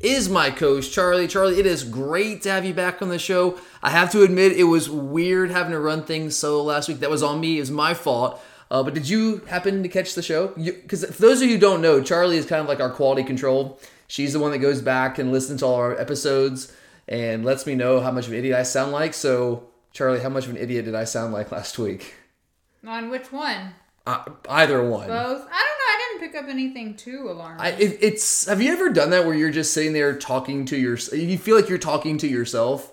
is my coach, Charlie. Charlie, it is great to have you back on the show. I have to admit, it was weird having to run things solo last week. That was on me, it was my fault. Uh, but did you happen to catch the show? Because for those of you who don't know, Charlie is kind of like our quality control. She's the one that goes back and listens to all our episodes and lets me know how much of an idiot I sound like. So, Charlie, how much of an idiot did I sound like last week? On which one? Uh, either one. Both? I don't know. I didn't pick up anything too alarming. I, it, it's. Have you ever done that where you're just sitting there talking to your? You feel like you're talking to yourself.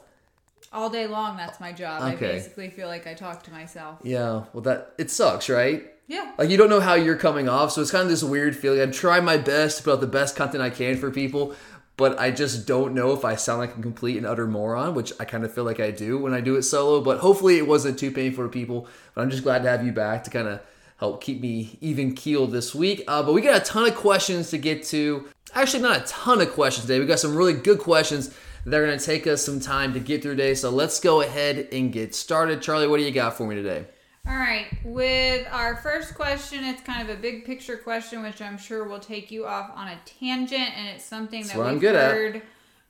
All day long, that's my job. I basically feel like I talk to myself. Yeah. Well, that it sucks, right? Yeah. Like you don't know how you're coming off, so it's kind of this weird feeling. I try my best to put out the best content I can for people, but I just don't know if I sound like a complete and utter moron, which I kind of feel like I do when I do it solo. But hopefully, it wasn't too painful for people. But I'm just glad to have you back to kind of help keep me even keeled this week. Uh, but we got a ton of questions to get to. Actually, not a ton of questions today. We got some really good questions that are going to take us some time to get through today. So let's go ahead and get started. Charlie, what do you got for me today? All right. With our first question, it's kind of a big picture question, which I'm sure will take you off on a tangent, and it's something that what I'm we've at. heard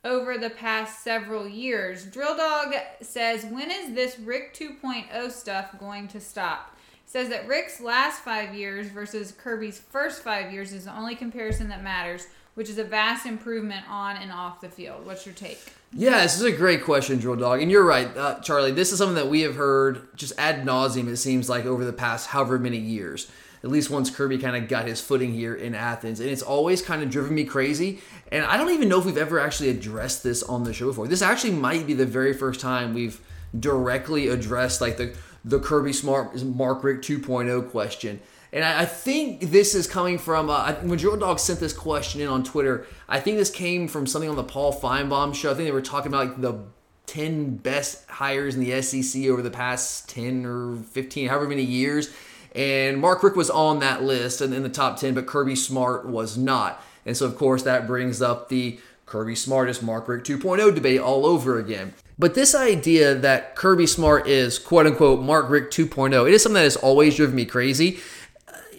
over the past several years. Drill Dog says, "When is this Richt 2.0 stuff going to stop?" Says that Richt's last five years versus Kirby's first five years is the only comparison that matters, which is a vast improvement on and off the field. What's your take? Yeah, this is a great question, Drill Dog. And you're right, uh, Charlie. This is something that we have heard just ad nauseum, it seems like, over the past however many years. At least once Kirby kind of got his footing here in Athens. And it's always kind of driven me crazy. And I don't even know if we've ever actually addressed this on the show before. This actually might be the very first time we've directly addressed like the, the Kirby Smart Mark Richt 2.0 question. And I, I think this is coming from uh, when Drill Dog sent this question in on Twitter. I think this came from something on the Paul Finebaum show. I think they were talking about like the 10 best hires in the SEC over the past 10 or 15, however many years. And Mark Richt was on that list and in the top 10, but Kirby Smart was not. And so, of course, that brings up the Kirby Smart is Mark Richt 2.0 debate all over again. But this idea that Kirby Smart is quote unquote Mark Richt 2.0, it is something that has always driven me crazy.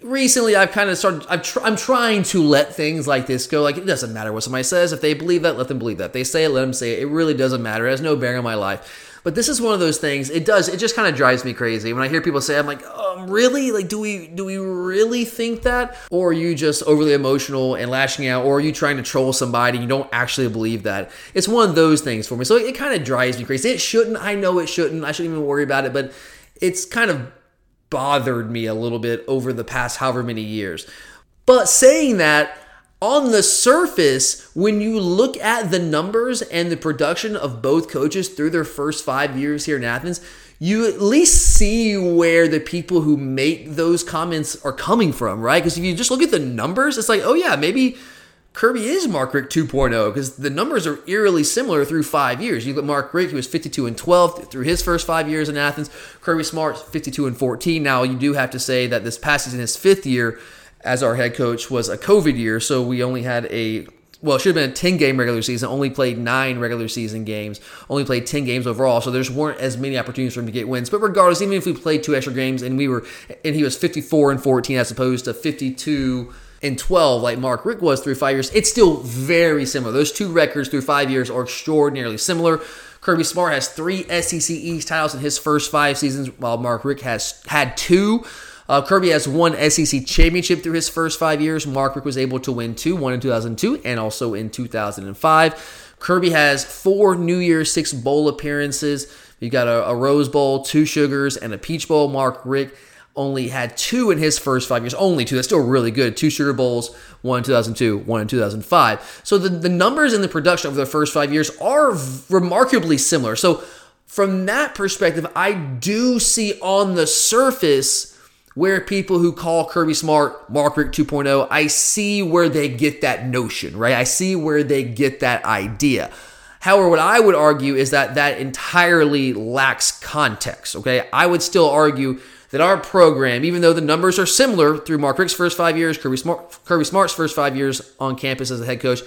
Recently I've kind of started I've tr- I'm trying to let things like this go like it doesn't matter what somebody says. If they believe that let them believe that. If they say it let them say it. It really doesn't matter. It has no bearing on my life but this is one of those things it does it just kind of drives me crazy. When I hear people say I'm like um, really? Like do we do we really think that? Or are you just overly emotional and lashing out or are you trying to troll somebody and you don't actually believe that? It's one of those things for me. So it, it kind of drives me crazy. It shouldn't I know it shouldn't I shouldn't even worry about it but it's kind of bothered me a little bit over the past however many years. But saying that, on the surface, when you look at the numbers and the production of both coaches through their first five years here in Athens, you at least see where the people who make those comments are coming from, right? Because if you just look at the numbers, it's like, oh yeah, maybe Kirby is Mark Richt 2.0 because the numbers are eerily similar through five years. You look at Mark Richt, he was 52 and 12 through his first five years in Athens. Kirby Smart, 52 and 14. Now, you do have to say that this past season, his fifth year as our head coach, was a COVID year, so we only had a well, it should have been a 10 game regular season, only played nine regular season games, only played 10 games overall. So there's weren't as many opportunities for him to get wins. But regardless, even if we played two extra games and we were, and he was 54 and 14 as opposed to 52 and 12 like Mark Richt was through five years, it's still very similar. Those two records through five years are extraordinarily similar. Kirby Smart has three SEC East titles in his first five seasons, while Mark Richt has had two. Uh, Kirby has one SEC championship through his first five years. Mark Richt was able to win two, one in 2002 and also in 2005. Kirby has four New Year's Six Bowl appearances. You got a, a Rose Bowl, two Sugars, and a Peach Bowl. Mark Richt only had two in his first five years. Only two. That's still really good. Two Sugar Bowls, one in 2002, one in 2005. So the, the numbers in the production over the first five years are remarkably similar. So from that perspective, I do see on the surface where people who call Kirby Smart Mark Richt 2.0, I see where they get that notion, right? I see where they get that idea. However, what I would argue is that that entirely lacks context, okay? I would still argue that our program, even though the numbers are similar through Mark Richt's first five years, Kirby, Smart, Kirby Smart's first five years on campus as a head coach,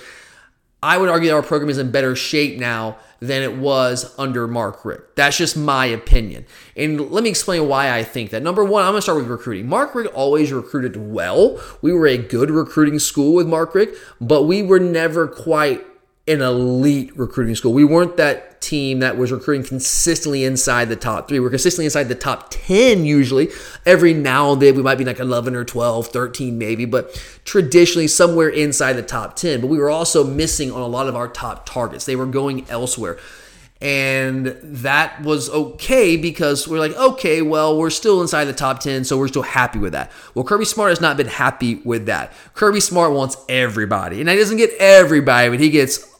I would argue that our program is in better shape now than it was under Mark Richt. That's just my opinion. And let me explain why I think that. Number one, I'm going to start with recruiting. Mark Richt always recruited well. We were a good recruiting school with Mark Richt, but we were never quite an elite recruiting school. We weren't that team that was recruiting consistently inside the top three. We're consistently inside the top 10 usually. Every now and then we might be like 11 or 12, 13 maybe, but traditionally somewhere inside the top 10. But we were also missing on a lot of our top targets. They were going elsewhere. And that was okay because we're like, okay, well, we're still inside the top 10, so we're still happy with that. Well, Kirby Smart has not been happy with that. Kirby Smart wants everybody. And he doesn't get everybody, but he gets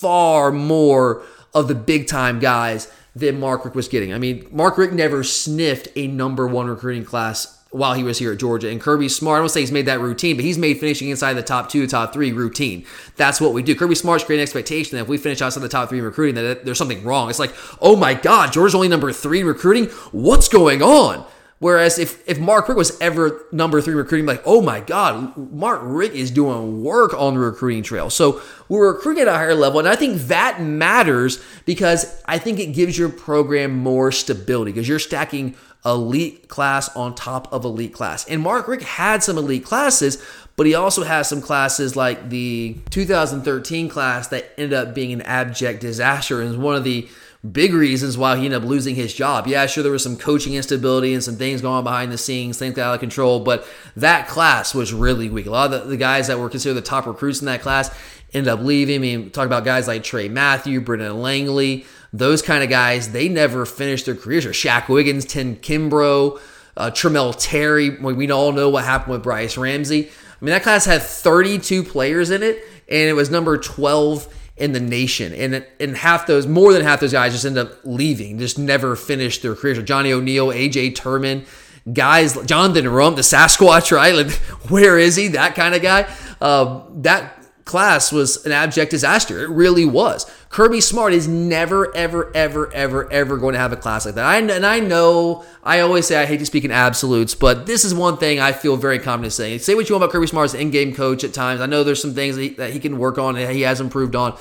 far more of the big time guys than Mark Richt was getting. I mean, Mark Richt never sniffed a number one recruiting class while he was here at Georgia. And Kirby Smart, I don't say he's made that routine, but he's made finishing inside the top two, top three routine. That's what we do. Kirby Smart's creating expectation that if we finish outside the top three in recruiting, that there's something wrong. It's like, oh my God, Georgia's only number three in recruiting? What's going on? Whereas if, if Mark Richt was ever number three recruiting, like, oh my God, Mark Richt is doing work on the recruiting trail. So we're recruiting at a higher level. And I think that matters because I think it gives your program more stability because you're stacking elite class on top of elite class. And Mark Richt had some elite classes, but he also has some classes like the 2013 class that ended up being an abject disaster and is one of the big reasons why he ended up losing his job. Yeah, sure, there was some coaching instability and some things going on behind the scenes, things got out of control, but that class was really weak. A lot of the, the guys that were considered the top recruits in that class ended up leaving. I mean, talk about guys like Trey Matthew, Brendan Langley, those kind of guys, they never finished their careers. Or Shaq Wiggins, Tim Kimbrough, uh, Tramel Terry. We all know what happened with Bryce Ramsey. I mean, that class had 32 players in it, and it was number 12 in the nation. And and half those, more than half those guys just end up leaving, just never finished their careers. Johnny O'Neill, AJ Turman, guys, Jonathan Rumph, the Sasquatch, right? Like, where is he? That kind of guy. Uh, that class was an abject disaster. It really was. Kirby Smart is never, ever, ever, ever, ever going to have a class like that. I, and I know I always say I hate to speak in absolutes, but this is one thing I feel very confident saying. Say what you want about Kirby Smart as an in-game coach at times. I know there's some things that he, that he can work on and he has improved on.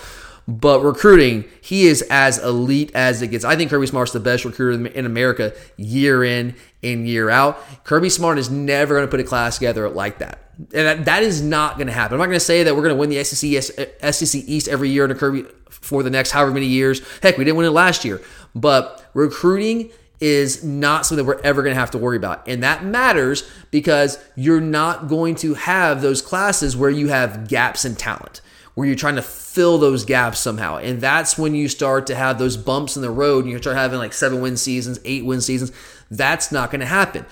But recruiting, he is as elite as it gets. I think Kirby Smart's the best recruiter in America year in and year out. Kirby Smart is never going to put a class together like that. And that is not going to happen. I'm not going to say that we're going to win the SEC, SEC East every year in a Kirby for the next however many years. Heck, we didn't win it last year. But recruiting is not something that we're ever going to have to worry about. And that matters because you're not going to have those classes where you have gaps in talent where you're trying to fill those gaps somehow. And that's when you start to have those bumps in the road and you start having like seven win seasons, eight win seasons. That's not going to happen.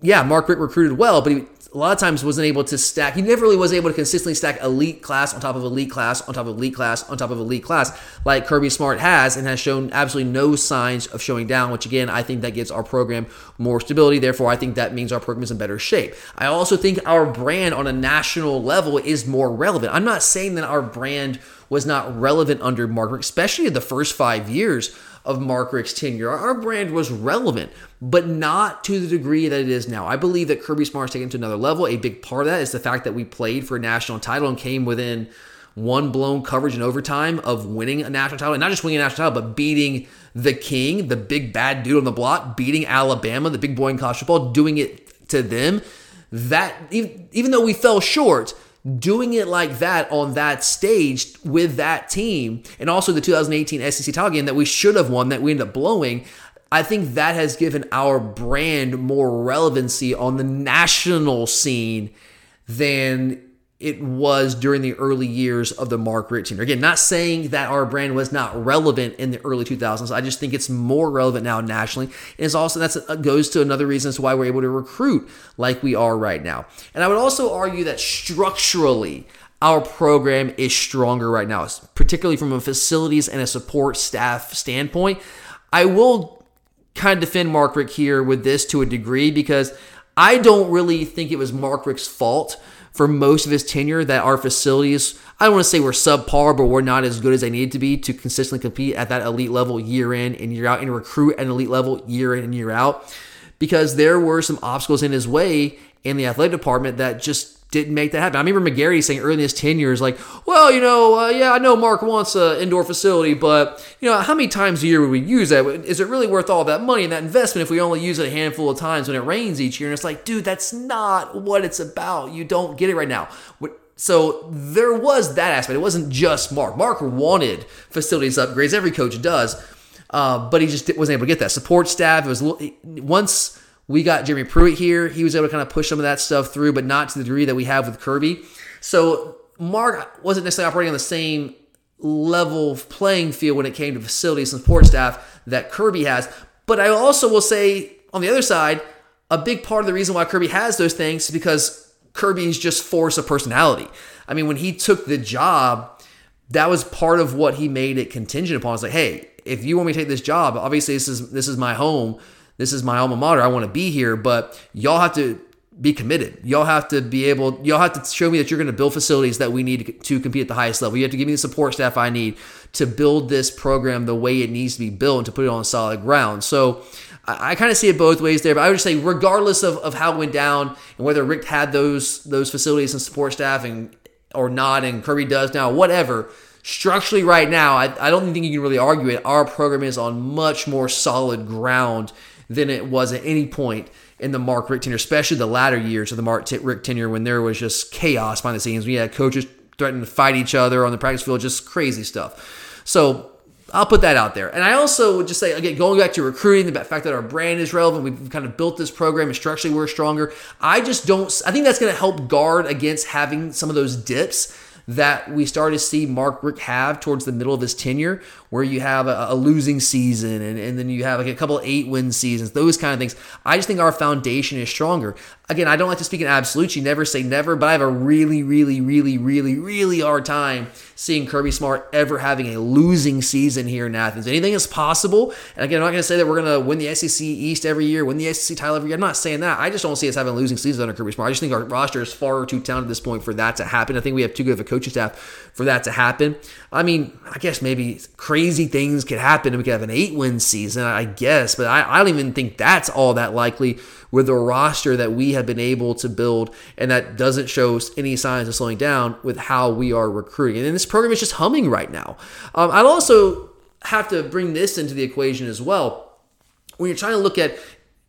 Yeah, Mark Richt recruited well, but he a lot of times wasn't able to stack. He never really was able to consistently stack elite class on top of elite class on top of elite class on top of elite class like Kirby Smart has and has shown absolutely no signs of showing down, which again, I think that gives our program more stability. Therefore, I think that means our program is in better shape. I also think our brand on a national level is more relevant. I'm not saying that our brand was not relevant under Mark, especially in the first five years of Mark Richt's tenure. Our brand was relevant, but not to the degree that it is now. I believe that Kirby Smart's taken to another level. A big part of that is the fact that we played for a national title and came within one blown coverage in overtime of winning a national title, and not just winning a national title, but beating the king, the big bad dude on the block, beating Alabama, the big boy in college football, doing it to them. That even, even though we fell short, doing it like that on that stage with that team, and also the 2018 SEC title game that we should have won that we ended up blowing. I think that has given our brand more relevancy on the national scene than it was during the early years of the Mark Richt tenure. Again, not saying that our brand was not relevant in the early 2000s. I just think it's more relevant now nationally. And it's also that uh, goes to another reason as why we're able to recruit like we are right now. And I would also argue that structurally, our program is stronger right now, particularly from a facilities and a support staff standpoint. I will kind of defend Mark Richt here with this to a degree because I don't really think it was Mark Richt's fault for most of his tenure that our facilities, I don't want to say we're subpar, but we're not as good as they need to be to consistently compete at that elite level year in and year out and recruit at an elite level year in and year out. Because there were some obstacles in his way in the athletic department that just didn't make that happen. I remember McGarity saying early in his tenure is like, well, you know, uh, yeah, I know Mark wants an indoor facility, but you know, how many times a year would we use that? Is it really worth all that money and that investment if we only use it a handful of times when it rains each year? And it's like, dude, that's not what it's about. You don't get it right now. So there was that aspect. It wasn't just Mark. Mark wanted facilities upgrades. Every coach does, uh, but he just wasn't able to get that support staff. It was once we got Jeremy Pruitt here. He was able to kind of push some of that stuff through, but not to the degree that we have with Kirby. So Mark wasn't necessarily operating on the same level of playing field when it came to facilities and support staff that Kirby has. But I also will say on the other side, a big part of the reason why Kirby has those things is because Kirby's just force of personality. I mean, when he took the job, that was part of what he made it contingent upon. It's like, hey, if you want me to take this job, obviously this is this is my home this is my alma mater. I want to be here, but y'all have to be committed. Y'all have to be able, y'all have to show me that you're going to build facilities that we need to compete at the highest level. You have to give me the support staff I need to build this program the way it needs to be built and to put it on solid ground. So I, I kind of see it both ways there, but I would just say, regardless of, of how it went down and whether Richt had those those facilities and support staff and or not, and Kirby does now, whatever. Structurally, right now, I, I don't think you can really argue it. Our program is on much more solid ground than it was at any point in the Mark Richt tenure, especially the latter years of the Mark Richt tenure when there was just chaos behind the scenes. We had coaches threatening to fight each other on the practice field, just crazy stuff. So I'll put that out there. And I also would just say, again, going back to recruiting, the fact that our brand is relevant, we've kind of built this program, and structurally we're stronger. I just don't, I think that's going to help guard against having some of those dips that we started to see Mark Richt have towards the middle of his tenure, where you have a, a losing season and, and then you have like a couple eight win seasons, those kind of things. I just think our foundation is stronger. Again, I don't like to speak in absolutes. You never say never, but I have a really, really, really, really, really hard time seeing Kirby Smart ever having a losing season here in Athens. Anything is possible. And again, I'm not going to say that we're going to win the SEC East every year, win the SEC title every year. I'm not saying that. I just don't see us having a losing season under Kirby Smart. I just think our roster is far too talented at this point for that to happen. I think we have too good of a coaching staff for that to happen. I mean, I guess maybe crazy things could happen and we could have an eight win season, I guess, but I, I don't even think that's all that likely with the roster that we have been able to build, and that doesn't show any signs of slowing down with how we are recruiting. And this program is just humming right now. Um, I'd also have to bring this into the equation as well. When you're trying to look at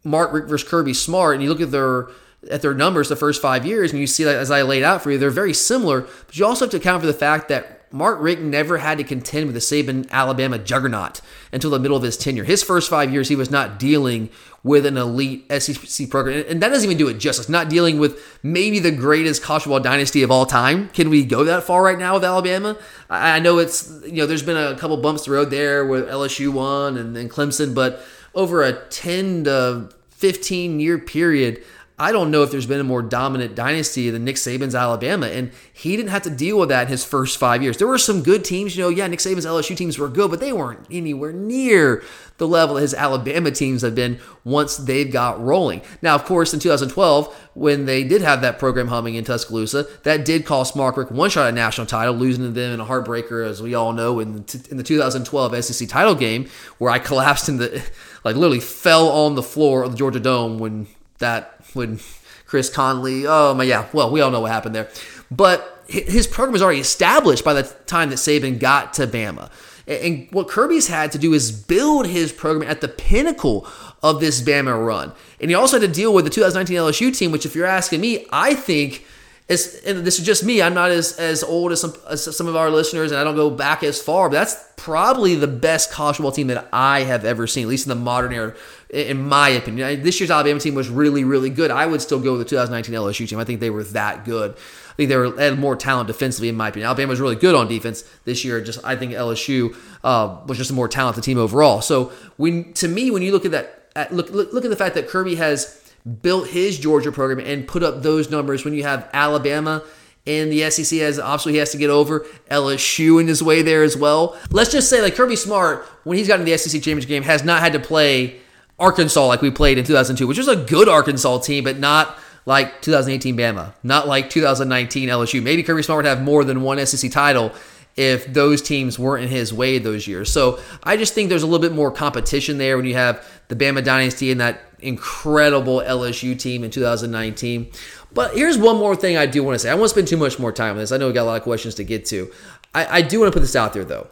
Mark versus Kirby Smart, and you look at their at their numbers the first five years, and you see that as I laid out for you, they're very similar. But you also have to account for the fact that Mark Richt never had to contend with the Saban Alabama juggernaut until the middle of his tenure. His first five years, he was not dealing with an elite SEC program, and that doesn't even do it justice. Not dealing with maybe the greatest college football dynasty of all time. Can we go that far right now with Alabama? I know it's you know there's been a couple bumps the road there with LSU won and then Clemson, but over a 10 to 15 year period I don't know if there's been a more dominant dynasty than Nick Saban's Alabama, and he didn't have to deal with that in his first five years. There were some good teams, you know. Yeah, Nick Saban's LSU teams were good, but they weren't anywhere near the level his Alabama teams have been once they've got rolling. Now, of course, in 2012, when they did have that program humming in Tuscaloosa, that did cost Mark Richt one shot at national title, losing to them in a heartbreaker, as we all know, in in the 2012 SEC title game, where I collapsed in the, like literally fell on the floor of the Georgia Dome when that when Chris Conley, oh my, yeah, well, we all know what happened there. but his program was already established by the time that Saban got to Bama. And- what Kirby's had to do is build his program at the pinnacle of this Bama run. And he also had to deal with the 2019 LSU team, which, if you're asking me, I think is, and this is just me. I'm not as, as old as some, as some of our listeners, and I don't go back as far, but that's probably the best college football team that I have ever seen, at least in the modern era, in my opinion. This year's Alabama team was really, really good. I would still go with the 2019 LSU team. I think they were that good. I think they were had more talent defensively, in my opinion. Alabama was really good on defense this year. Just I think LSU uh, was just a more talented team overall. So when to me, when you look at that, at, look, look look at the fact that Kirby has built his Georgia program and put up those numbers when you have Alabama in the SEC as obviously he has to get over LSU in his way there as well. Let's just say like Kirby Smart when he's gotten the SEC championship game has not had to play Arkansas like we played in 2002, which was a good Arkansas team, but not like 2018 Bama, not like 2019 LSU. Maybe Kirby Smart would have more than one SEC title if those teams weren't in his way those years. So I just think there's a little bit more competition there when you have the Bama dynasty and that incredible LSU team in 2019. But here's one more thing I do want to say. I won't spend too much more time on this. I know we got a lot of questions to get to. I, I do want to put this out there though.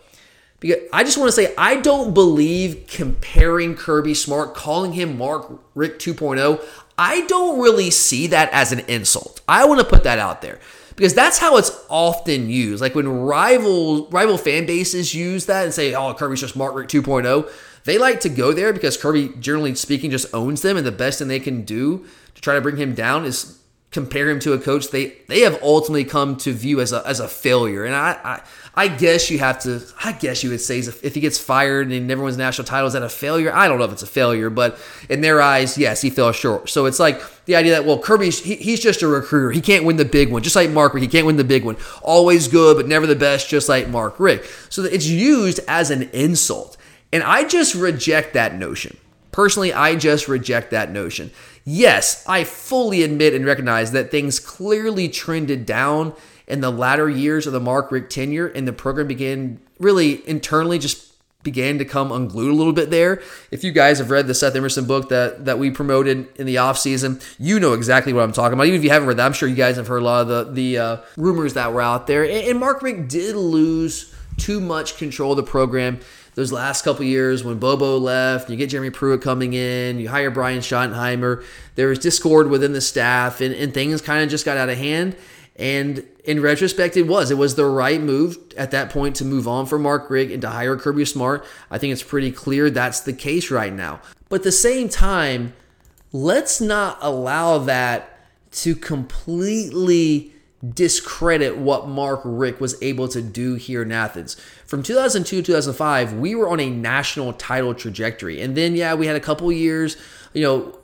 Because I just want to say I don't believe comparing Kirby Smart, calling him Mark Richt 2.0. I don't really see that as an insult. I want to put that out there because that's how it's often used. Like when rival rival fan bases use that and say, "Oh, Kirby's just Mark Richt 2.0," they like to go there because Kirby, generally speaking, just owns them, and the best thing they can do to try to bring him down is compare him to a coach they they have ultimately come to view as a as a failure. And I I, I guess you have to I guess you would say if he gets fired and wins national title, is that a failure? I don't know if it's a failure, but in their eyes, yes, he fell short. So it's like the idea that well, Kirby, he, he's just a recruiter. He can't win the big one, just like Mark Richt. He can't win the big one. Always good, but never the best, just like Mark Richt. So it's used as an insult, and I just reject that notion. Personally, I just reject that notion. Yes, I fully admit and recognize that things clearly trended down in the latter years of the Mark Richt tenure, and the program began really internally just began to come unglued a little bit there. If you guys have read the Seth Emerson book that that we promoted in the offseason, you know exactly what I'm talking about. Even if you haven't read that, I'm sure you guys have heard a lot of the the uh, rumors that were out there. And, and Mark Richt did lose too much control of the program those last couple years when Bobo left, you get Jeremy Pruitt coming in, you hire Brian Schottenheimer, there was discord within the staff, and, and things kind of just got out of hand. And in retrospect, it was. It was the right move at that point to move on from Mark Richt and to hire Kirby Smart. I think it's pretty clear that's the case right now. But at the same time, let's not allow that to completely discredit what Mark Richt was able to do here in Athens. From 2002 2005, we were on a national title trajectory. And then, yeah, we had a couple years, you know,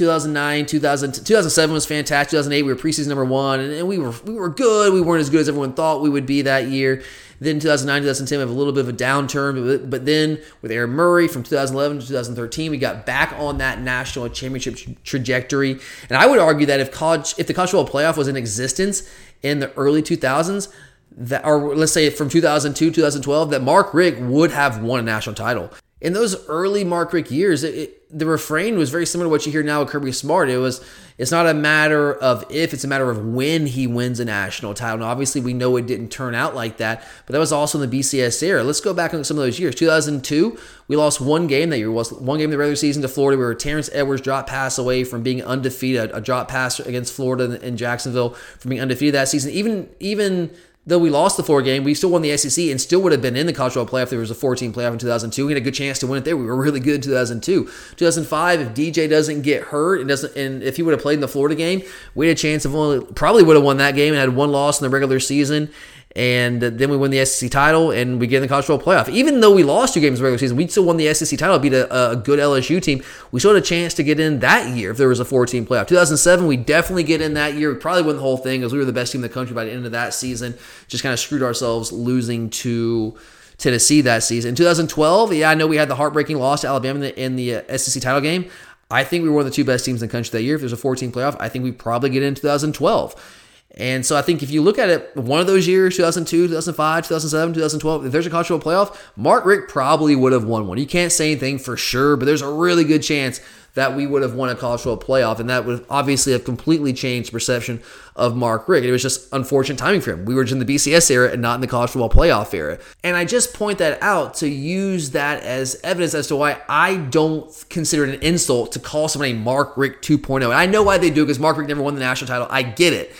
2009, 2000, 2007 was fantastic. 2008, we were preseason number one, and, and we were we were good. We weren't as good as everyone thought we would be that year. Then 2009, 2010, we have a little bit of a downturn. But, but then with Aaron Murray from 2011 to 2013, we got back on that national championship tra- trajectory. And I would argue that if college, if the college football playoff was in existence in the early 2000s, that or let's say from 2002, 2012, that Mark Richt would have won a national title. In those early Mark Richt years, it, the refrain was very similar to what you hear now with Kirby Smart. It was, it's not a matter of if, it's a matter of when he wins a national title. Now, obviously, we know it didn't turn out like that, but that was also in the BCS era. Let's go back on some of those years. 2002, we lost one game that year. Was one game in the regular season to Florida where Terrence Edwards dropped pass away from being undefeated, a drop pass against Florida in Jacksonville from being undefeated that season. Even even though we lost the four game, we still won the SEC and still would have been in the college football playoff. There was a 14 playoff in 2002. We had a good chance to win it there. We were really good in 2002. 2005, if DJ doesn't get hurt and doesn't, and if he would have played in the Florida game, we had a chance of only probably would have won that game and had one loss in the regular season. And then we win the SEC title and we get in the college football playoff. Even though we lost two games in regular season, we still won the SEC title, beat a, a good LSU team. We still had a chance to get in that year if there was a 14 playoff. 2007, we definitely get in that year. We probably win the whole thing because we were the best team in the country by the end of that season. Just kind of screwed ourselves losing to Tennessee that season. In 2012, yeah, I know we had the heartbreaking loss to Alabama in the, in the uh, SEC title game. I think we were one of the two best teams in the country that year. If there's a 14 playoff, I think we probably get in 2012. And so I think if you look at it, one of those years, 2002, 2005, 2007, 2012, if there's a college football playoff, Mark Richt probably would have won one. You can't say anything for sure, but there's a really good chance that we would have won a college football playoff, and that would obviously have completely changed perception of Mark Richt. It was just unfortunate timing for him. We were in the BCS era and not in the college football playoff era. And I just point that out to use that as evidence as to why I don't consider it an insult to call somebody Mark Richt 2.0. And I know why they do because Mark Richt never won the national title. I get it.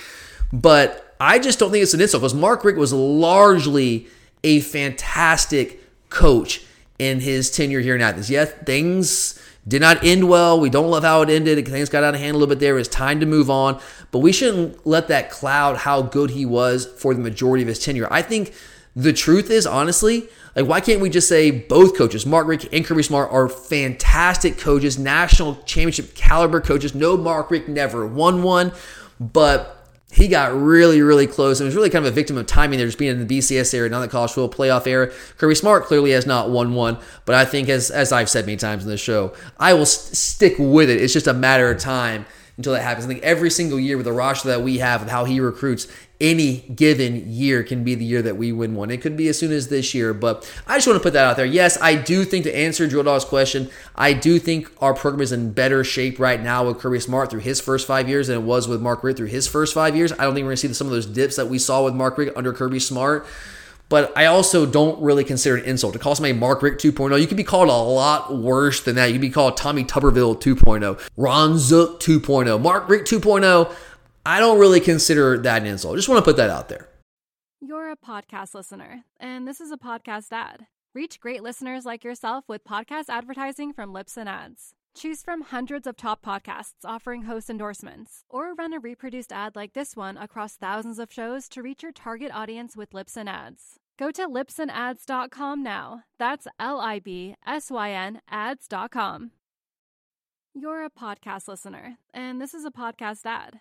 But I just don't think it's an insult because Mark Richt was largely a fantastic coach in his tenure here in Athens. Yes, things did not end well. We don't love how it ended. Things got out of hand a little bit there. It's time to move on. But we shouldn't let that cloud how good he was for the majority of his tenure. I think the truth is, honestly, like why can't we just say both coaches, Mark Richt and Kirby Smart, are fantastic coaches, national championship caliber coaches. No, Mark Richt never won one, but he got really, really close and was really kind of a victim of timing there, just being in the BCS era, not the college football playoff era. Kirby Smart clearly has not won one, but I think, as as I've said many times in the show, I will st- stick with it. It's just a matter of time until that happens. I think every single year with the roster that we have, with how he recruits, any given year can be the year that we win one. It could be as soon as this year, but I just want to put that out there. Yes, I do think to answer Drill Dog's question, I do think our program is in better shape right now with Kirby Smart through his first five years than it was with Mark Richt through his first five years. I don't think we're going to see some of those dips that we saw with Mark Richt under Kirby Smart. But I also don't really consider it an insult to call somebody Mark Richt 2.0. You could be called a lot worse than that. You could be called Tommy Tuberville 2.0, Ron Zook 2.0, Mark Richt 2.0. I don't really consider that an insult. Just want to put that out there. You're a podcast listener, and this is a podcast ad. Reach great listeners like yourself with podcast advertising from Libsyn Ads. Choose from hundreds of top podcasts offering host endorsements, or run a reproduced ad like this one across thousands of shows to reach your target audience with Libsyn Ads. Go to libsynads.com now. That's L I B S Y N ads.com. You're a podcast listener, and this is a podcast ad.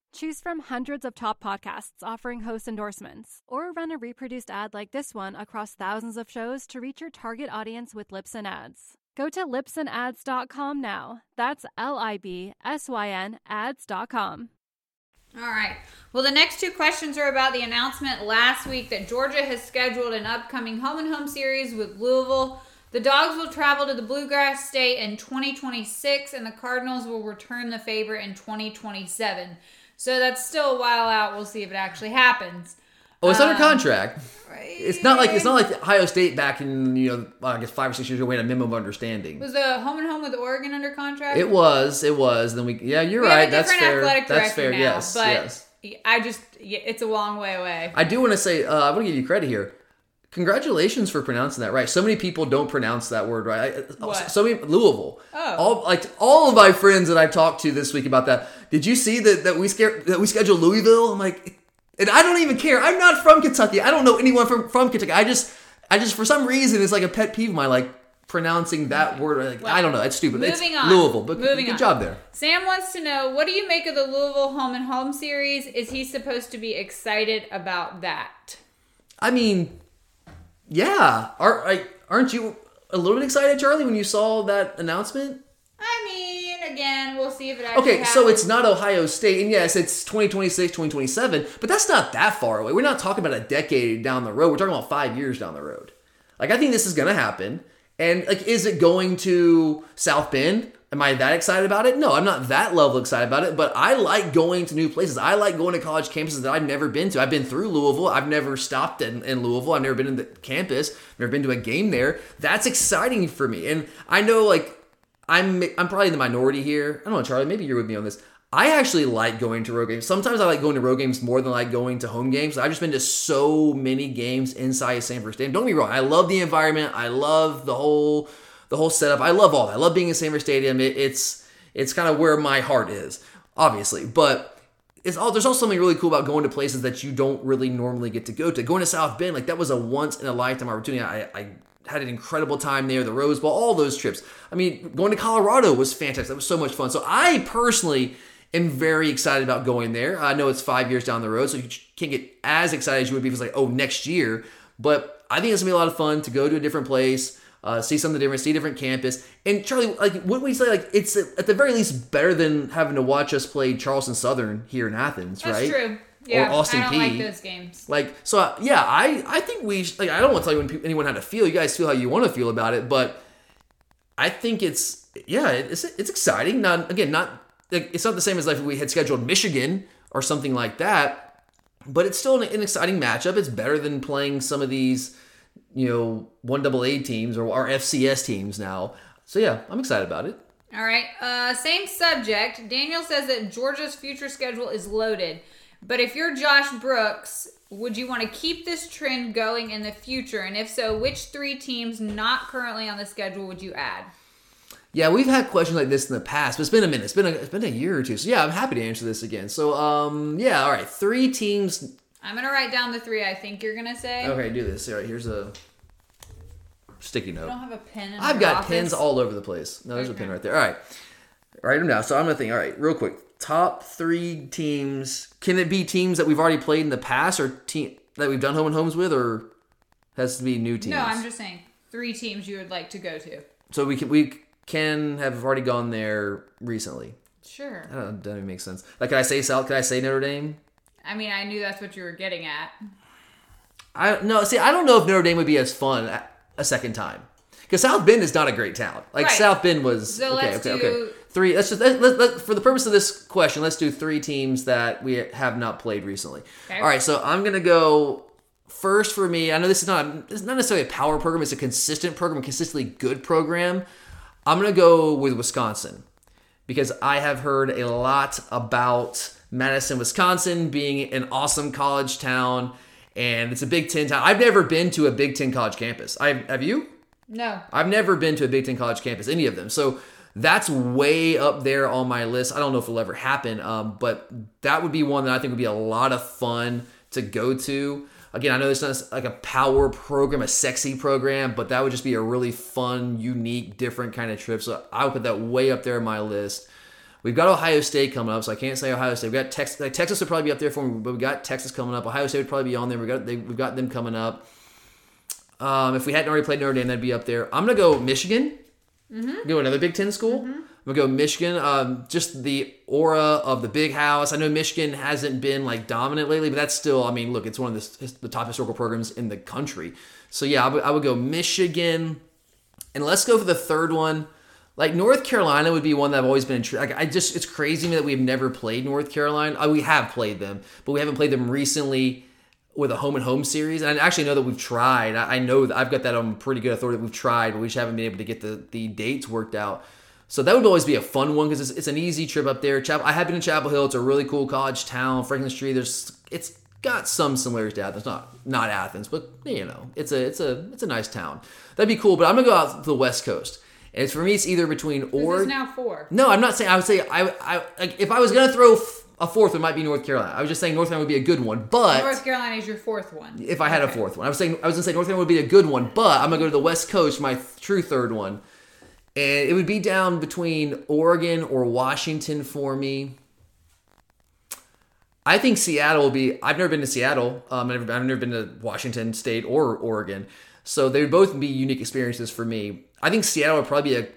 Choose from hundreds of top podcasts offering host endorsements, or run a reproduced ad like this one across thousands of shows to reach your target audience with Libsyn Ads. Go to libsynads.com now. That's L I B S Y N ads.com. All right. Well, the next two questions are about the announcement last week that Georgia has scheduled an upcoming home and home series with Louisville. The Dogs will travel to the Bluegrass State in 2026, and the Cardinals will return the favor in 2027. So that's still a while out. We'll see if it actually happens. Oh, it's under Um, contract. It's not like it's not like Ohio State back in you know I guess five or six years ago we had a memo of understanding. Was the home and home with Oregon under contract? It was, it was. Then we yeah, you're We right. a That's fair. That's fair. now, yes, but yes. I just it's a long way away. I do want to say uh, I want to give you credit here. Congratulations for pronouncing that right. So many people don't pronounce that word right. I- What? So many Louisville. Oh. All like all of my friends that I talked to this week about that. Did you see that that we scare that we scheduled Louisville? I'm like, and I don't even care. I'm not from Kentucky. I don't know anyone from from Kentucky. I just I just for some reason it's like a pet peeve of mine. Like pronouncing that word. Like, I don't know. It's stupid. It's Moving on. Louisville, but Moving good on. job there. Sam wants to know what do you make of the Louisville home and home series? Is he supposed to be excited about that? I mean, yeah. Are, I- aren't you a little bit excited, Charlie, when you saw that announcement? I mean, again, we'll see if it actually Okay, so it's not Ohio State, and yes, it's 2026, 2027, but that's not that far away. We're not talking about a decade down the road. We're talking about five years down the road. Like, I think this is going to happen. And, like, is it going to South Bend? Am I that excited about it? No, I'm not that level excited about it, but I like going to new places. I like going to college campuses that I've never been to. I've been through Louisville. I've never stopped in, in Louisville. I've never been in the campus, never been to a game there. That's exciting for me. And I know, like, I'm I'm probably in the minority here. I don't know, Charlie. Maybe you're with me on this. I actually like going to road games. Sometimes I like going to road games more than I like going to home games. I've just been to so many games inside of Sanford Stadium. Don't me wrong. I love the environment. I love the whole the whole setup. I love all that. I love being in Sanford Stadium. It, it's it's kind of where my heart is, obviously. But it's all there's also something really cool about going to places that you don't really normally get to go to. Going to South Bend, like that was a once in a lifetime opportunity. I, I had an incredible time there. The Rose Bowl, all those trips. I mean, going to Colorado was fantastic. That was so much fun. So I personally am very excited about going there. I know it's five years down the road, so you can't get as excited as you would be if it's like, oh, next year. But I think it's gonna be a lot of fun to go to a different place, uh, see something different, see a different campus. And Charlie, like, wouldn't we say like it's at the very least better than having to watch us play Charleston Southern here in Athens, right? That's right? true. Yeah, or Austin I don't P. like those games. Like, so uh, yeah, I I think we sh- like I don't want to tell you pe- anyone how to feel. You guys feel how you want to feel about it, but I think it's yeah, it's it's exciting. Not again, not like, it's not the same as like if we had scheduled Michigan or something like that, but it's still an, an exciting matchup. It's better than playing some of these you know one double A teams or our FCS teams now. So yeah, I'm excited about it. All right. Uh, same subject. Daniel says that Georgia's future schedule is loaded. But if you're Josh Brooks, would you want to keep this trend going in the future? And if so, which three teams not currently on the schedule would you add? Yeah, we've had questions like this in the past, but it's been a minute. It's been a, it's been a year or two. So yeah, I'm happy to answer this again. So um yeah, all right, three teams. I'm gonna write down the three I think you're gonna say. Okay, do this. All right, here's a sticky note. I don't have a pen. In I've got office? pens all over the place. No, there's a Okay. pen right there. All right, write them down. So I'm gonna think. All right, real quick. Top three teams. Can it be teams that we've already played in the past, or team that we've done home and homes with, or has to be new teams? No, I'm just saying three teams you would like to go to. So we can we can have already gone there recently. Sure. I don't know. Doesn't even make sense. Like, can I say South? Can I say Notre Dame? I mean, I knew that's what you were getting at. I no. See, I don't know if Notre Dame would be as fun a, second time because South Bend is not a great town. Like Right. South Bend was. So okay, let's okay, do- okay. Three. Let's just let, let, let- for the purpose of this question, let's do three teams that we have not played recently. Okay. All right. So I'm gonna go first for me. I know this is not this is not necessarily a power program. It's a consistent program, a consistently good program. I'm gonna go with Wisconsin because I have heard a lot about Madison, Wisconsin being an awesome college town, and it's a Big Ten town. I've never been to a Big Ten college campus. I have you? No. I've never been to a Big Ten college campus, any of them. So that's way up there on my list. I don't know if it'll ever happen, um, but that would be one that I think would be a lot of fun to go to. Again, I know it's not like a power program, a sexy program, but that would just be a really fun, unique, different kind of trip. So I would put that way up there on my list. We've got Ohio State coming up, so I can't say Ohio State. We've got Texas. Like Texas would probably be up there for me, but we've got Texas coming up. Ohio State would probably be on there. We got they, we've got them coming up. Um, if we hadn't already played Notre Dame, that'd be up there. I'm gonna go Michigan. Go another Big Ten school. I'm gonna go Michigan. Um, just the aura of the big house. I know Michigan hasn't been like dominant lately, but that's still. I mean, look, it's one of the, the top historical programs in the country. So yeah, I would, I would go Michigan, and let's go for the third one. Like North Carolina would be one that I've always been intrigued. Like I just, it's crazy to me that we've never played North Carolina. Uh, we have played them, but we haven't played them recently with a home and home series. And I actually know that we've tried. I know that I've got that on pretty good authority we've tried, but we just haven't been able to get the, the dates worked out. So that would always be a fun one because it's, it's an easy trip up there. Chapel, I have been in Chapel Hill. It's a really cool college town. Franklin Street. There's it's got some similarities to Athens. Not not Athens, but you know, it's a it's a it's a nice town. That'd be cool. But I'm gonna go out to the West Coast. And it's for me, it's either between or is now four. no, I'm not saying. I would say I, I like if I was gonna throw f- a fourth, it might be North Carolina. I was just saying North Carolina would be a good one, but North Carolina is your fourth one. if I had a Okay. fourth one, I was saying I was gonna say North Carolina would be a good one, but I'm gonna go to the West Coast, my th- true third one, and it would be down between Oregon or Washington for me. I think Seattle will be. I've never been to Seattle. Um, I've never, I've never been to Washington State or Oregon, so they would both be unique experiences for me. I think Seattle would probably be a.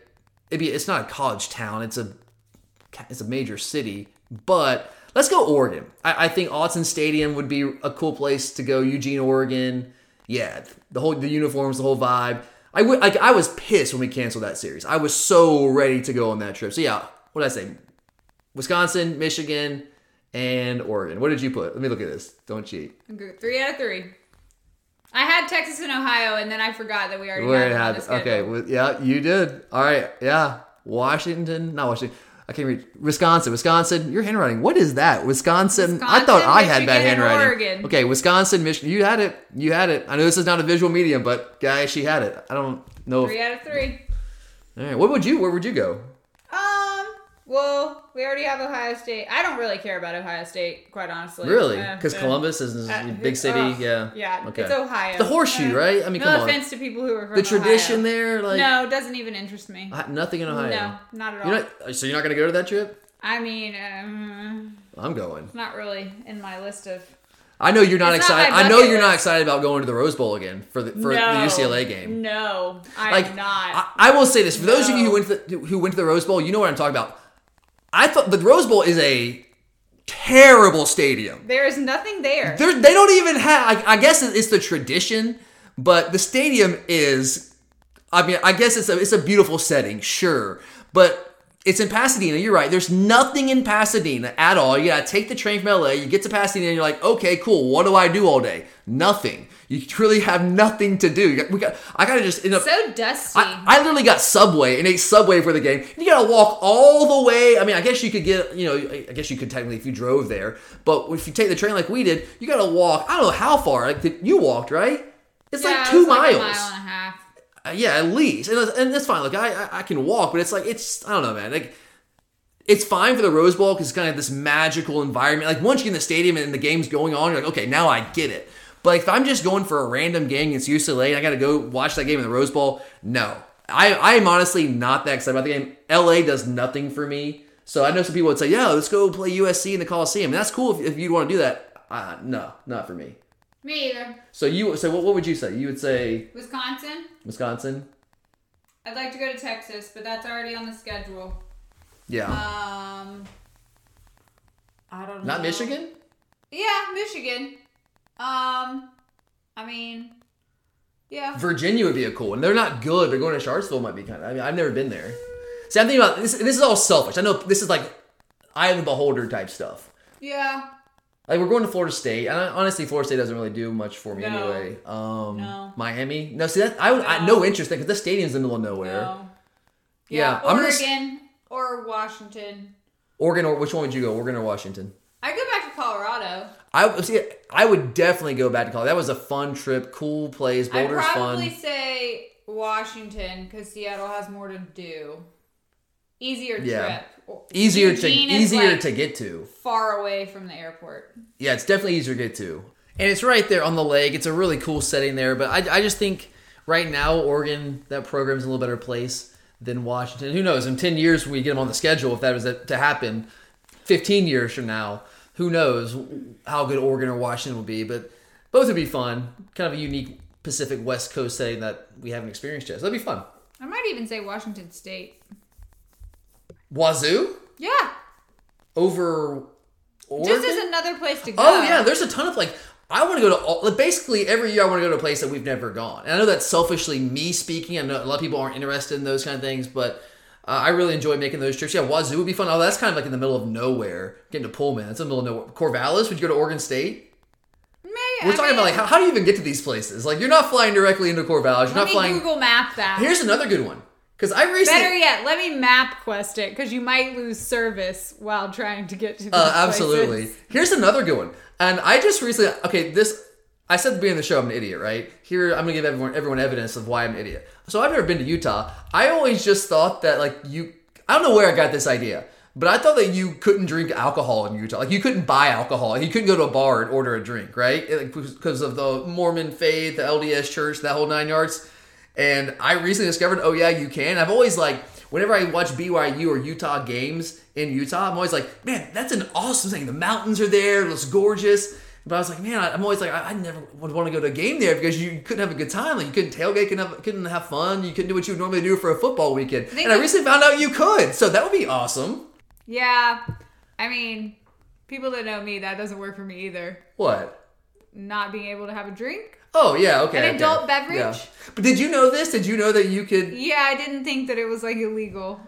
It'd be. It's not a college town. It's a. It's a major city, but let's go Oregon. I, I think Autzen Stadium would be a cool place to go. Eugene, Oregon. Yeah, the whole the uniforms, the whole vibe. I would like. I was pissed when we canceled that series. I was so ready to go on that trip. So yeah, what did I say? Wisconsin, Michigan, and Oregon. What did you put? Let me look at this. Don't cheat. Three out of three. I had Texas and Ohio, and then I forgot that we already Where had them had okay, well, yeah, you did. All right, yeah. Washington, not Washington. I can't read Wisconsin. Wisconsin, your handwriting. What is that? Wisconsin. I thought Wisconsin, I had bad handwriting. Oregon. Okay, Wisconsin, Michigan. You had it. You had it. I know this is not a visual medium, but guys, she had it. I don't know. Three If, out of three. all right, what would you? Where would you go? Well, we already have Ohio State. I don't really care about Ohio State, quite honestly. Really? Uh, Because uh, Columbus is uh, a big city. yeah. Yeah. Okay. It's Ohio. The horseshoe, Uh, right? I mean, no come on. offense to people who are from The tradition Ohio. there, like no, it doesn't even interest me. Nothing in Ohio. No, not at all. You're not, so you're not going to go to that trip? I mean, um, I'm going. not really in my list of. I know you're not It's excited. my I know you're not excited about going to the Rose Bowl again for the for the UCLA game. No, I'm Like not. I, I will say this for those of you who went to the, who went to the Rose Bowl, you know what I'm talking about. I thought the Rose Bowl is a terrible stadium. there is nothing there. There, they don't even have. I, I guess it's the tradition, but the stadium is. I mean, I guess it's a it's a beautiful setting, sure, but it's in Pasadena. You're right. There's nothing in Pasadena at all. You gotta take the train from LA. You get to Pasadena, and you're like, okay, cool. What do I do all day? Nothing. You truly have nothing to do. Got, we got. I gotta just end up. so dusty. I, I literally got Subway and ate Subway for the game. You gotta walk all the way. I mean, I guess you could get, you know, I guess you could technically if you drove there, but if you take the train like we did, you gotta walk. I don't know how far. Like you walked, right? It's Yeah, like it two like miles. a mile and a half. Uh, yeah, at least, and, and that's fine. Like I, I, I can walk, but it's like it's I don't know, man. Like it's fine for the Rose Bowl because it's kind of this magical environment. Like once you get in the stadium and the game's going on, you're like, okay, now I get it. But like, if I'm just going for a random game against UCLA and I got to go watch that game in the Rose Bowl, no, I, I am honestly not that excited about the game. LA does nothing for me. So I know some people would say, yeah, let's go play USC in the Coliseum. And that's cool if, if you'd want to do that. Uh, no, not for me. Me either. So you, so what, what would you say? You would say Wisconsin. Wisconsin? I'd like to go to Texas, but that's already on the schedule. Yeah. Um, I don't know. not Michigan? Yeah, Michigan. Um, I mean, yeah. Virginia would be a cool one. They're not good, but going to Charlottesville might be kind of. I mean, I've never been there. See, I'm thinking about this. This is all selfish. I know this is like eye of the beholder type stuff. Yeah. Like we're going to Florida State, and I, honestly, Florida State doesn't really do much for me No. anyway. Um, No. Miami, no. See that I would I, no interest in because the stadium's in the middle of nowhere. No. Yeah, Yeah, I'm gonna Oregon or Washington. Oregon or which one would you go? Oregon or Washington? I go back Colorado. I would see. I would definitely go back to Colorado. That was a fun trip, cool place. Boulder's fun. I'd probably fun. say Washington because Seattle has more to do. Easier Yeah. trip. Easier Eugene to easier like, to get to. Far away from the airport. Yeah, it's definitely easier to get to. And it's right there on the lake. It's a really cool setting there. But I, I just think right now, Oregon, that program's a little better place than Washington. Who knows? In 10 years, we get them on the schedule, if that was to happen, 15 years from now, who knows how good Oregon or Washington will be. But both would be fun. Kind of a unique Pacific West Coast setting that we haven't experienced yet. So that'd be fun. I might even say Washington State. Wazoo Yeah. over Oregon? Just as another place to oh, go. Oh yeah, there's a ton of like I want to go to all, like basically every year I want to go to a place that we've never gone. And I know that's selfishly me speaking. I know a lot of people aren't interested in those kind of things, but uh, I really enjoy making those trips. Yeah, Wazoo would be fun. Oh, that's kind of like in the middle of nowhere. Getting to Pullman, it's in the middle of nowhere. Corvallis, would you go to Oregon State? May- We're I talking mean, about like how, how do you even get to these places? Like you're not flying directly into Corvallis. You're not flying. Google Map that. Here's another good one because I recently. Better yet, let me MapQuest it because you might lose service while trying to get to. Uh, absolutely. places. Here's another good one. And I just recently, okay, this, I said at the beginning of the show I'm an idiot, right? Here, I'm gonna give everyone everyone evidence of why I'm an idiot. So I've never been to Utah. I always just thought that like you, I don't know where I got this idea, but I thought that you couldn't drink alcohol in Utah. Like you couldn't buy alcohol. You couldn't go to a bar and order a drink, right? Like, because of the Mormon faith, the LDS Church, that whole nine yards. And I recently discovered, oh yeah, you can. I've always like, whenever I watch BYU or Utah games in Utah, I'm always like, man, that's an awesome thing. The mountains are there, it looks gorgeous. But I was like, man, I- I'm always like, I, I never would want to go to a game there because you couldn't have a good time. Like you couldn't tailgate, couldn't have, couldn't have fun. You couldn't do what you would normally do for a football weekend. and I recently found out you could. So that would be awesome. Yeah, I mean, people that know me, that doesn't work for me either. What? Not being able to have a drink. Oh yeah, okay. An okay. adult beverage? Yeah. But did you know this? Did you know that you could? Yeah, I didn't think that it was like illegal.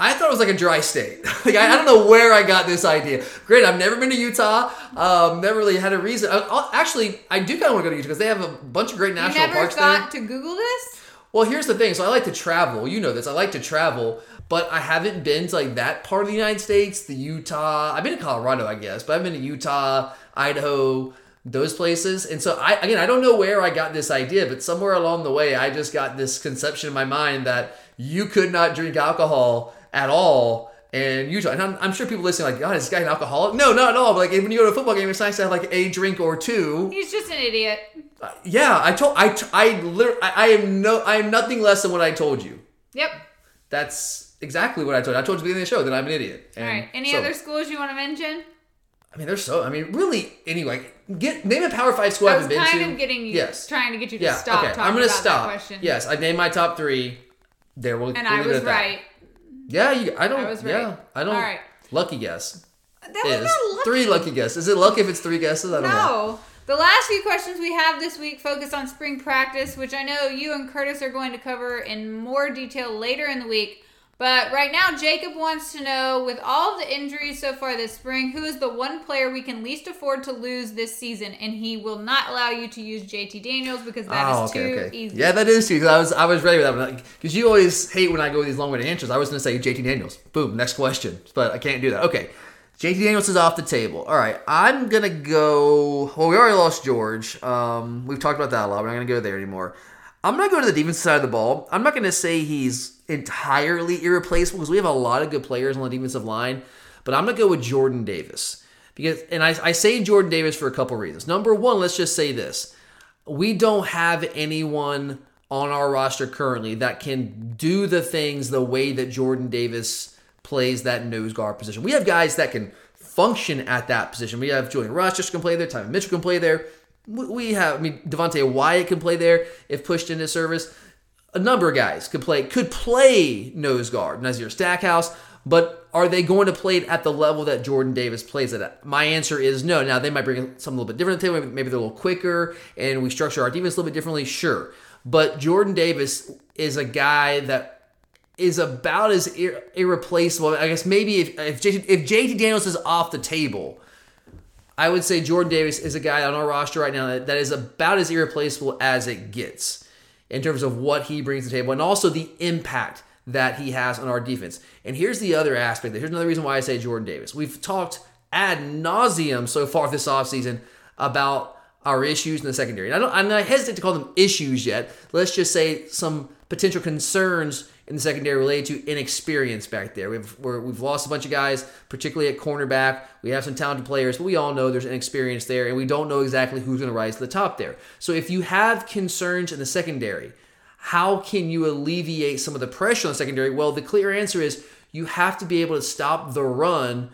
I thought it was like a dry state. like I, I don't know where I got this idea. Great, I've never been to Utah. Um, never really had a reason. I, actually, I do kind of want to go to Utah because they have a bunch of great You national never parks thought there. to Google this? Well, here's the thing. So I like to travel. You know this. I like to travel, but I haven't been to like that part of the United States, the Utah. I've been to Colorado, I guess, but I've been to Utah, Idaho, those places. And so I again, I don't know where I got this idea, but somewhere along the way, I just got this conception in my mind that you could not drink alcohol at all and Utah. And I'm, I'm sure people listening like, God, is this guy an alcoholic? No, not at all. But like when you go to a football game, it's nice to have like a drink or two. He's just an idiot. Uh, yeah, I told I t- I literally I, I am no I am nothing less than what I told you. Yep. That's exactly what I told you. I told you at the beginning of the show that I'm an idiot. All And right. Any so- other schools you want to mention? I mean, there's so. I mean, really. Anyway, get name a Power Five school I I was haven't been kind to. of getting you, Yes. trying to get you to Yeah. stop okay. talking I'm gonna about stop. that question. Yes, I named my top three. There, we'll. And I was right. Yeah, you, I don't. I was Yeah. I don't. All right. Lucky guess. That was Is not lucky. three lucky guesses. Is it luck if it's three guesses? I don't know. No. The last few questions we have this week focus on spring practice, which I know you and Curtis are going to cover in more detail later in the week. But right now, Jacob wants to know with all the injuries so far this spring, who is the one player we can least afford to lose this season? And he will not allow you to use JT Daniels because that is oh, okay, too okay. easy. Yeah, that is too. 'cause I was I was ready with that one because you always hate when I go with these long-winded answers. I was going to say JT Daniels. Boom, next question, but I can't do that. Okay, JT Daniels is off the table. All right, I'm gonna go. Well, we already lost George. Um, we've talked about that a lot. We're not gonna go there anymore. I'm gonna go to the defensive side of the ball. I'm not gonna say he's entirely irreplaceable because we have a lot of good players on the defensive line, but I'm gonna go with Jordan Davis because, and I, I say Jordan Davis for a couple reasons. Number one, let's just say this: we don't have anyone on our roster currently that can do the things the way that Jordan Davis plays that nose guard position. We have guys that can function at that position. We have Julian Rochester can play there, Tymon Mitchell can play there. We have, I mean, Devonte Wyatt can play there if pushed into service. A number of guys could play could play nose guard, Nazir Stackhouse, but are they going to play it at the level that Jordan Davis plays it at? My answer is no. Now they might bring something a little bit different to the table. Maybe they're a little quicker, and we structure our defense a little bit differently. Sure, but Jordan Davis is a guy that is about as ir- irreplaceable. I guess maybe if if JT, if JT Daniels is off the table, I would say Jordan Davis is a guy on our roster right now that, that is about as irreplaceable as it gets in terms of what he brings to the table and also the impact that he has on our defense. And here's the other aspect. Here's another reason why I say Jordan Davis. We've talked ad nauseum so far this offseason about our issues in the secondary. And I don't I hesitate to call them issues yet. Let's just say some potential concerns in the secondary related to inexperience back there. We've we're, we've lost a bunch of guys, particularly at cornerback. We have some talented players, but we all know there's inexperience there, and we don't know exactly who's going to rise to the top there. So if you have concerns in the secondary, how can you alleviate some of the pressure on the secondary? Well, the clear answer is you have to be able to stop the run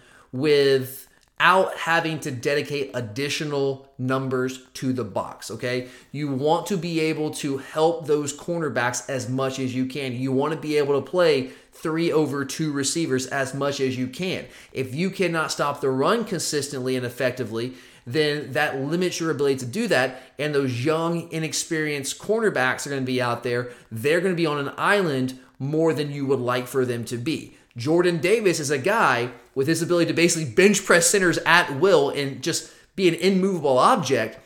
without having to dedicate additional numbers to the box, okay? You want to be able to help those cornerbacks as much as you can. You want to be able to play three over two receivers as much as you can. If you cannot stop the run consistently and effectively, then that limits your ability to do that. And those young, inexperienced cornerbacks are going to be out there. They're going to be on an island more than you would like for them to be. Jordan Davis is a guy with his ability to basically bench press centers at will and just be an immovable object.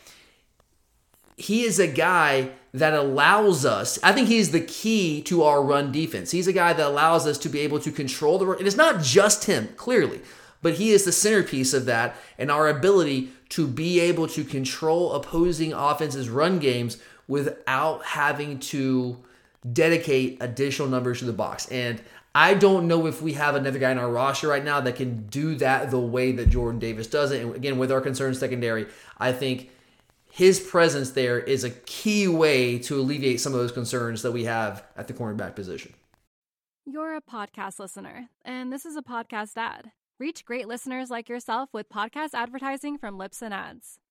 He is a guy that allows us, I think he's the key to our run defense. He's a guy that allows us to be able to control the run. And it's not just him, clearly, but he is the centerpiece of that and our ability to be able to control opposing offenses' run games without having to dedicate additional numbers to the box. And I don't know if we have another guy in our roster right now that can do that the way that Jordan Davis does it. And again, with our concern secondary, I think his presence there is a key way to alleviate some of those concerns that we have at the cornerback position. You're a podcast listener, and this is a podcast ad. Reach great listeners like yourself with podcast advertising from Libsyn Ads.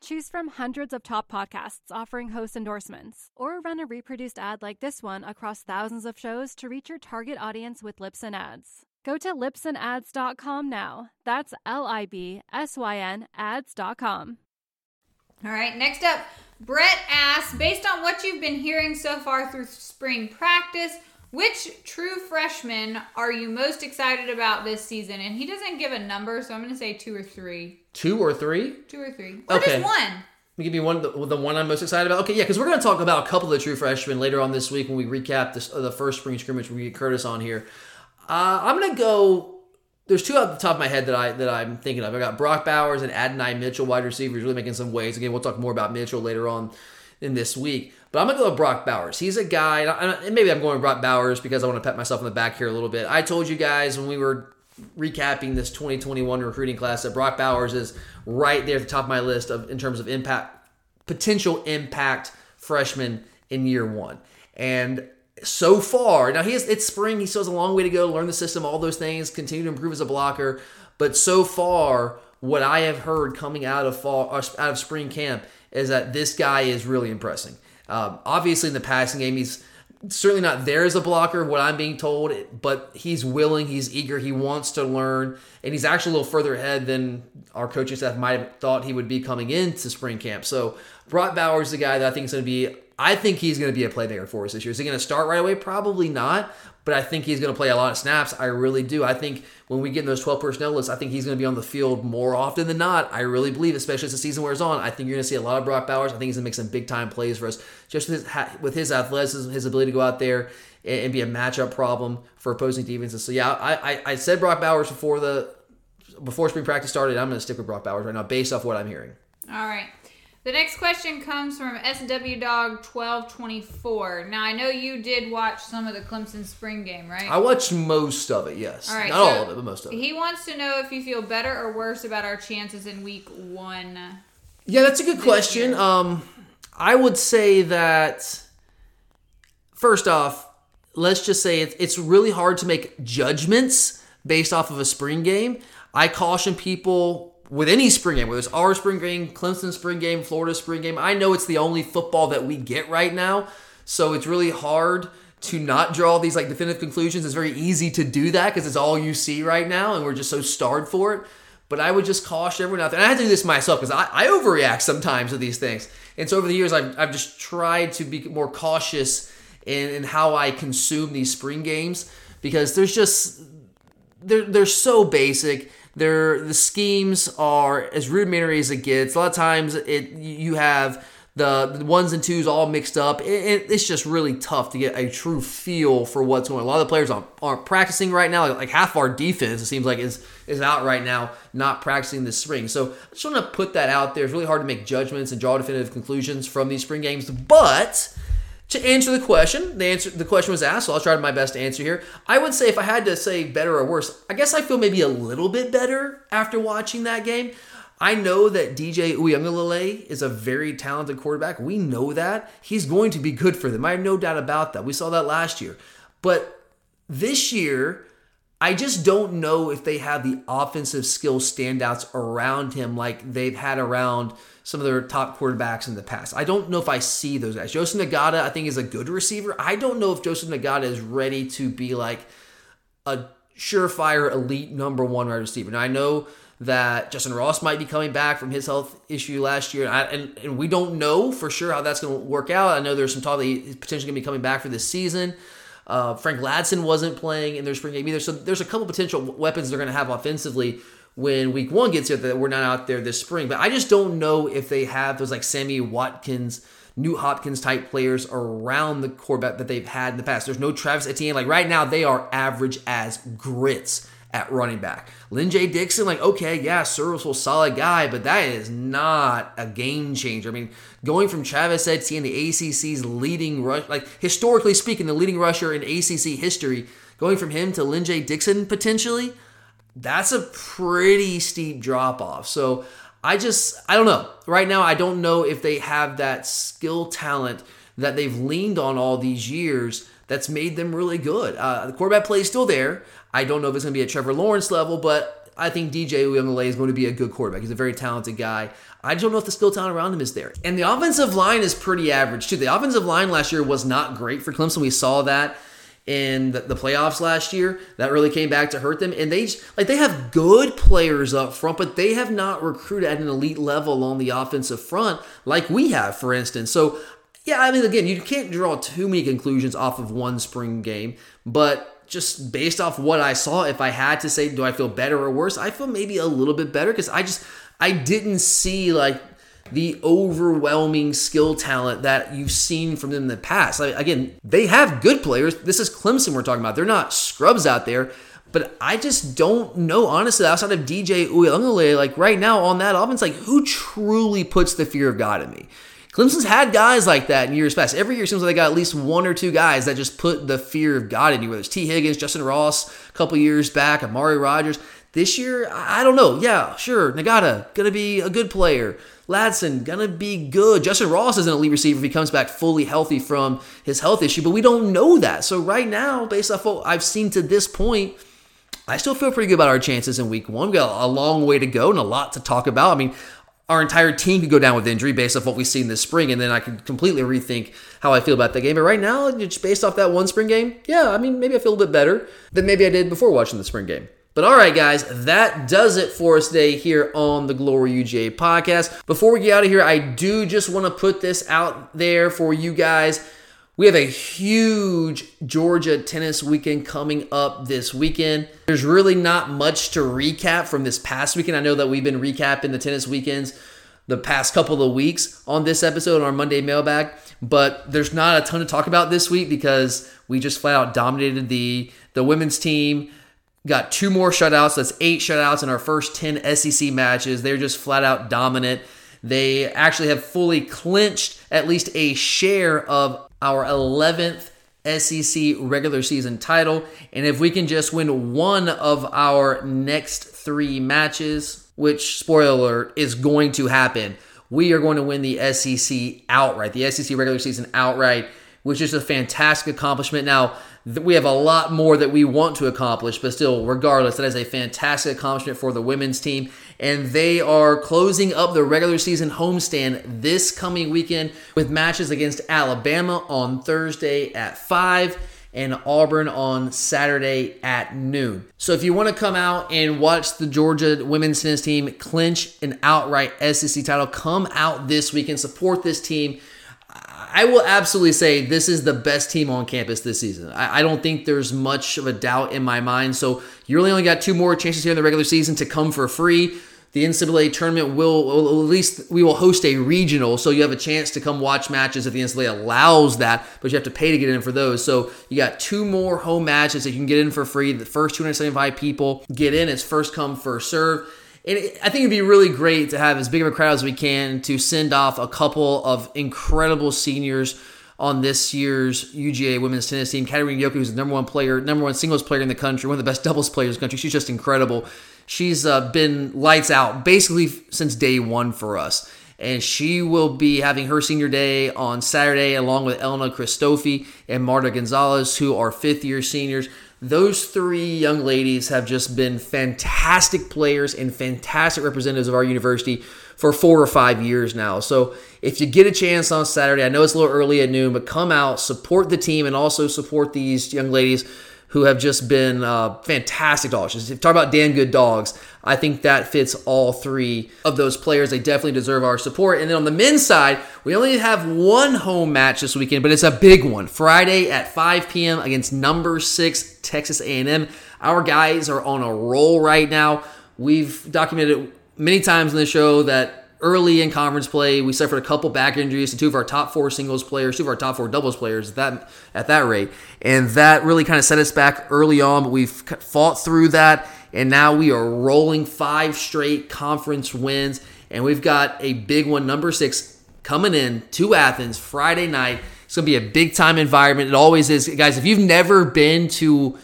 Choose from hundreds of top podcasts offering host endorsements, or run a reproduced ad like this one across thousands of shows to reach your target audience with Libsyn Ads. Go to libsynads.com now. That's L I B S Y N ads.com. All right, next up, Brett asks, based on what you've been hearing so far through spring practice, which true freshman are you most excited about this season? And he doesn't give a number, so I'm going to say two or three. Two or three? Two or three. Or Okay. just one. me give you one the, the one I'm most excited about. Okay, yeah, because we're going to talk about a couple of the true freshmen later on this week when we recap this, uh, the first spring scrimmage. We get Curtis on here. Uh, I'm going to go. There's two off the top of my head that I that I'm thinking of. I got Brock Bowers and Adonai Mitchell, wide receivers, really making some waves. Again, we'll talk more about Mitchell later on in this week. But I'm gonna go with Brock Bowers. He's a guy, and maybe I'm going with Brock Bowers because I want to pat myself on the back here a little bit. I told you guys when we were recapping this 2021 recruiting class that Brock Bowers is right there at the top of my list of in terms of impact, potential impact freshman in year one. And so far, now he it's spring. He still has a long way to go. Learn the system, all those things. Continue to improve as a blocker. But so far, what I have heard coming out of fall, out of spring camp, is that this guy is really impressing. Um, obviously, in the passing game, he's certainly not there as a blocker, what I'm being told, but he's willing, he's eager, he wants to learn, and he's actually a little further ahead than our coaching staff might have thought he would be coming into spring camp. So, Brock Bowers, the guy that I think is going to be, I think he's going to be a playmaker for us this year. Is he going to start right away? Probably not, but I think he's going to play a lot of snaps. I really do. I think when we get in those 12 personnel lists, I think he's going to be on the field more often than not. I really believe, especially as the season wears on, I think you're going to see a lot of Brock Bowers. I think he's going to make some big time plays for us, just with his, with his athleticism, his ability to go out there and, be a matchup problem for opposing defenses. So yeah, I, I, I said Brock Bowers before the before spring practice started. I'm going to stick with Brock Bowers right now, based off what I'm hearing. All right. The next question comes from SW Dog twelve twenty four. Now I know you did watch some of the Clemson spring game, right? I watched most of it. Yes, all right, not so all of it, but most of it. He wants to know if you feel better or worse about our chances in week one. Yeah, that's a good question. Um, I would say that first off, let's just say it, it's really hard to make judgments based off of a spring game. I caution people with any spring game, whether it's our spring game, Clemson spring game, Florida spring game. I know it's the only football that we get right now, so it's really hard to not draw these like definitive conclusions. It's very easy to do that because it's all you see right now, and we're just so starved for it. But I would just caution everyone out there. And I have to do this myself because I, I overreact sometimes to these things. And so over the years, I've, I've just tried to be more cautious in, in how I consume these spring games because there's just they're they're so basic they're the schemes are as rudimentary as it gets. A lot of times, it you have the, ones and twos all mixed up. It, it, it's just really tough to get a true feel for what's going. on. A lot of the players aren't, aren't practicing right now. Like, like, half our defense, it seems like is is out right now, not practicing this spring. So I just want to put that out there. It's really hard to make judgments and draw definitive conclusions from these spring games, but to answer the question, the answer the question was asked, so I'll try my best to answer here. I would say if I had to say better or worse, I guess I feel maybe a little bit better after watching that game. I know that DJ Uiagalelei is a very talented quarterback. We know that. He's going to be good for them. I have no doubt about that. We saw that last year. But this year, I just don't know if they have the offensive skill standouts around him like they've had around some of their top quarterbacks in the past. I don't know if I see those guys. Joseph Ngata, I think, is a good receiver. I don't know if Joseph Ngata is ready to be like a surefire elite number one wide receiver. Now I know that Justin Ross might be coming back from his health issue last year, and, I, and, and we don't know for sure how that's going to work out. I know there's some talk that he's potentially going to be coming back for this season. Uh, Frank Ladson wasn't playing in their spring game either, so there's a couple potential weapons they're going to have offensively when week one gets here that we're not out there this spring. But I just don't know if they have those like Sammy Watkins, Nuk Hopkins type players around the quarterback that they've had in the past. There's no Travis Etienne. Like right now, they are average as grits at running back. Lyn-J Dixon, like, okay, yeah, serviceable, solid guy, but that is not a game changer. I mean, going from Travis Etienne, the ACC's leading rush, like historically speaking, the leading rusher in ACC history, going from him to Lyn-J Dixon potentially, that's a pretty steep drop off. So I just, I don't know. Right now, I don't know if they have that skill talent that they've leaned on all these years that's made them really good. Uh, the quarterback play is still there. I don't know if it's going to be at Trevor Lawrence level, but I think DJ Uiagalelei is going to be a good quarterback. He's a very talented guy. I just don't know if the skill talent around him is there. And the offensive line is pretty average too. The offensive line last year was not great for Clemson. We saw that in the, the, playoffs last year. That really came back to hurt them. And they like they have good players up front, but they have not recruited at an elite level on the offensive front like we have, for instance. So yeah, I mean, again, you can't draw too many conclusions off of one spring game, but just based off what I saw, if I had to say, do I feel better or worse? I feel maybe a little bit better because I just I didn't see like the overwhelming skill talent that you've seen from them in the past. Like, again, they have good players. This is Clemson we're talking about. They're not scrubs out there. But I just don't know, honestly, outside of DJ Uiagalelei, like right now on that offense, like who truly puts the fear of God in me? Clemson's had guys like that in years past. Every year seems like they got at least one or two guys that just put the fear of God in you, whether it's Tee Higgins, Justin Ross a couple years back, Amari Rodgers. This year, I don't know. Yeah, sure. Ngata, gonna be a good player. Ladson, gonna be good. Justin Ross is an elite receiver if he comes back fully healthy from his health issue, but we don't know that. So right now, based off what I've seen to this point, I still feel pretty good about our chances in week one. We got a long way to go and a lot to talk about. I mean, our entire team could go down with injury based off what we've seen this spring, and then I could completely rethink how I feel about the game. But right now, just based off that one spring game, yeah, I mean, maybe I feel a bit better than maybe I did before watching the spring game. But all right, guys, that does it for us today here on the Glory UJ podcast. Before we get out of here, I do just want to put this out there for you guys. We have a huge Georgia tennis weekend coming up this weekend. There's really not much to recap from this past weekend. I know that we've been recapping the tennis weekends the past couple of weeks on this episode on our Monday mailbag, but there's not a ton to talk about this week because we just flat out dominated the the women's team. Got two more shutouts. That's eight shutouts in our first 10 SEC matches. They're just flat out dominant. They actually have fully clinched at least a share of our 11th SEC regular season title. And if we can just win one of our next three matches, which, spoiler alert, is going to happen, we are going to win the SEC outright, the SEC regular season outright, which is a fantastic accomplishment. Now, we have a lot more that we want to accomplish, but still, regardless, that is a fantastic accomplishment for the women's team. And they are closing up the regular season homestand this coming weekend with matches against Alabama on Thursday at 5 and Auburn on Saturday at noon. So if you want to come out and watch the Georgia women's tennis team clinch an outright SEC title, come out this weekend, support this team. I will absolutely say this is the best team on campus this season. I, I, don't think there's much of a doubt in my mind. So you really only got two more chances here in the regular season to come for free. The NCAA tournament will, will, at least we will host a regional, so you have a chance to come watch matches if the NCAA allows that, but you have to pay to get in for those. So you got two more home matches that you can get in for free. The first 275 people get in. It's first come, first serve. And I think it'd be really great to have as big of a crowd as we can to send off a couple of incredible seniors on this year's UGA women's tennis team. Katarina Jokic, who's the number one player, number one singles player in the country, one of the best doubles players in the country. She's just incredible. She's uh, been lights out basically since day one for us. And she will be having her senior day on Saturday, along with Elena Christofi and Marta Gonzalez, who are fifth year seniors. Those three young ladies have just been fantastic players and fantastic representatives of our university for four or five years now. So if you get a chance on Saturday, I know it's a little early at noon, but come out, support the team, and also support these young ladies who have just been uh, fantastic dogs. Just talk about damn good dogs. I think that fits all three of those players. They definitely deserve our support. And then on the men's side, we only have one home match this weekend, but it's a big one. Friday at 5 p.m. against number six Texas A&M. Our guys are on a roll right now. We've documented many times in the show that early in conference play, we suffered a couple back injuries to two of our top four singles players, two of our top four doubles players at that at that rate, and that really kind of set us back early on. But we've fought through that, and now we are rolling five straight conference wins, and we've got a big one, number six, coming in to Athens Friday night. It's gonna be a big time environment. It always is, guys. If you've never been to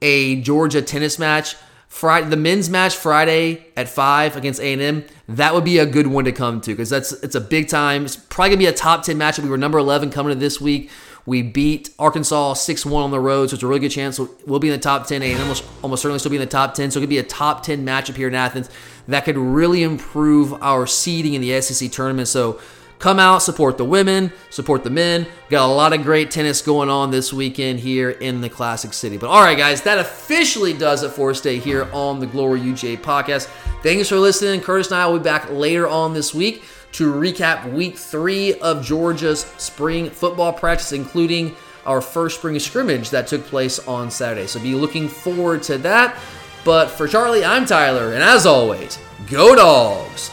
a Georgia tennis match Friday, the men's match Friday at five against A and M. That would be a good one to come to because that's it's a big time. It's probably gonna be a top ten matchup. We were number eleven coming to this week. We beat Arkansas six one on the road, so it's a really good chance we'll be in the top ten. A and M will almost certainly still be in the top ten. So it could be a top ten matchup here in Athens that could really improve our seeding in the SEC tournament. So come out, support the women, support the men. Got a lot of great tennis going on this weekend here in the Classic City. But all right, guys, that officially does it for us today here on the Glory UJ podcast. Thanks for listening. Curtis and I will be back later on this week to recap week three of Georgia's spring football practice, including our first spring scrimmage that took place on Saturday. So be looking forward to that. But for Charlie, I'm Tyler, and as always, go dogs!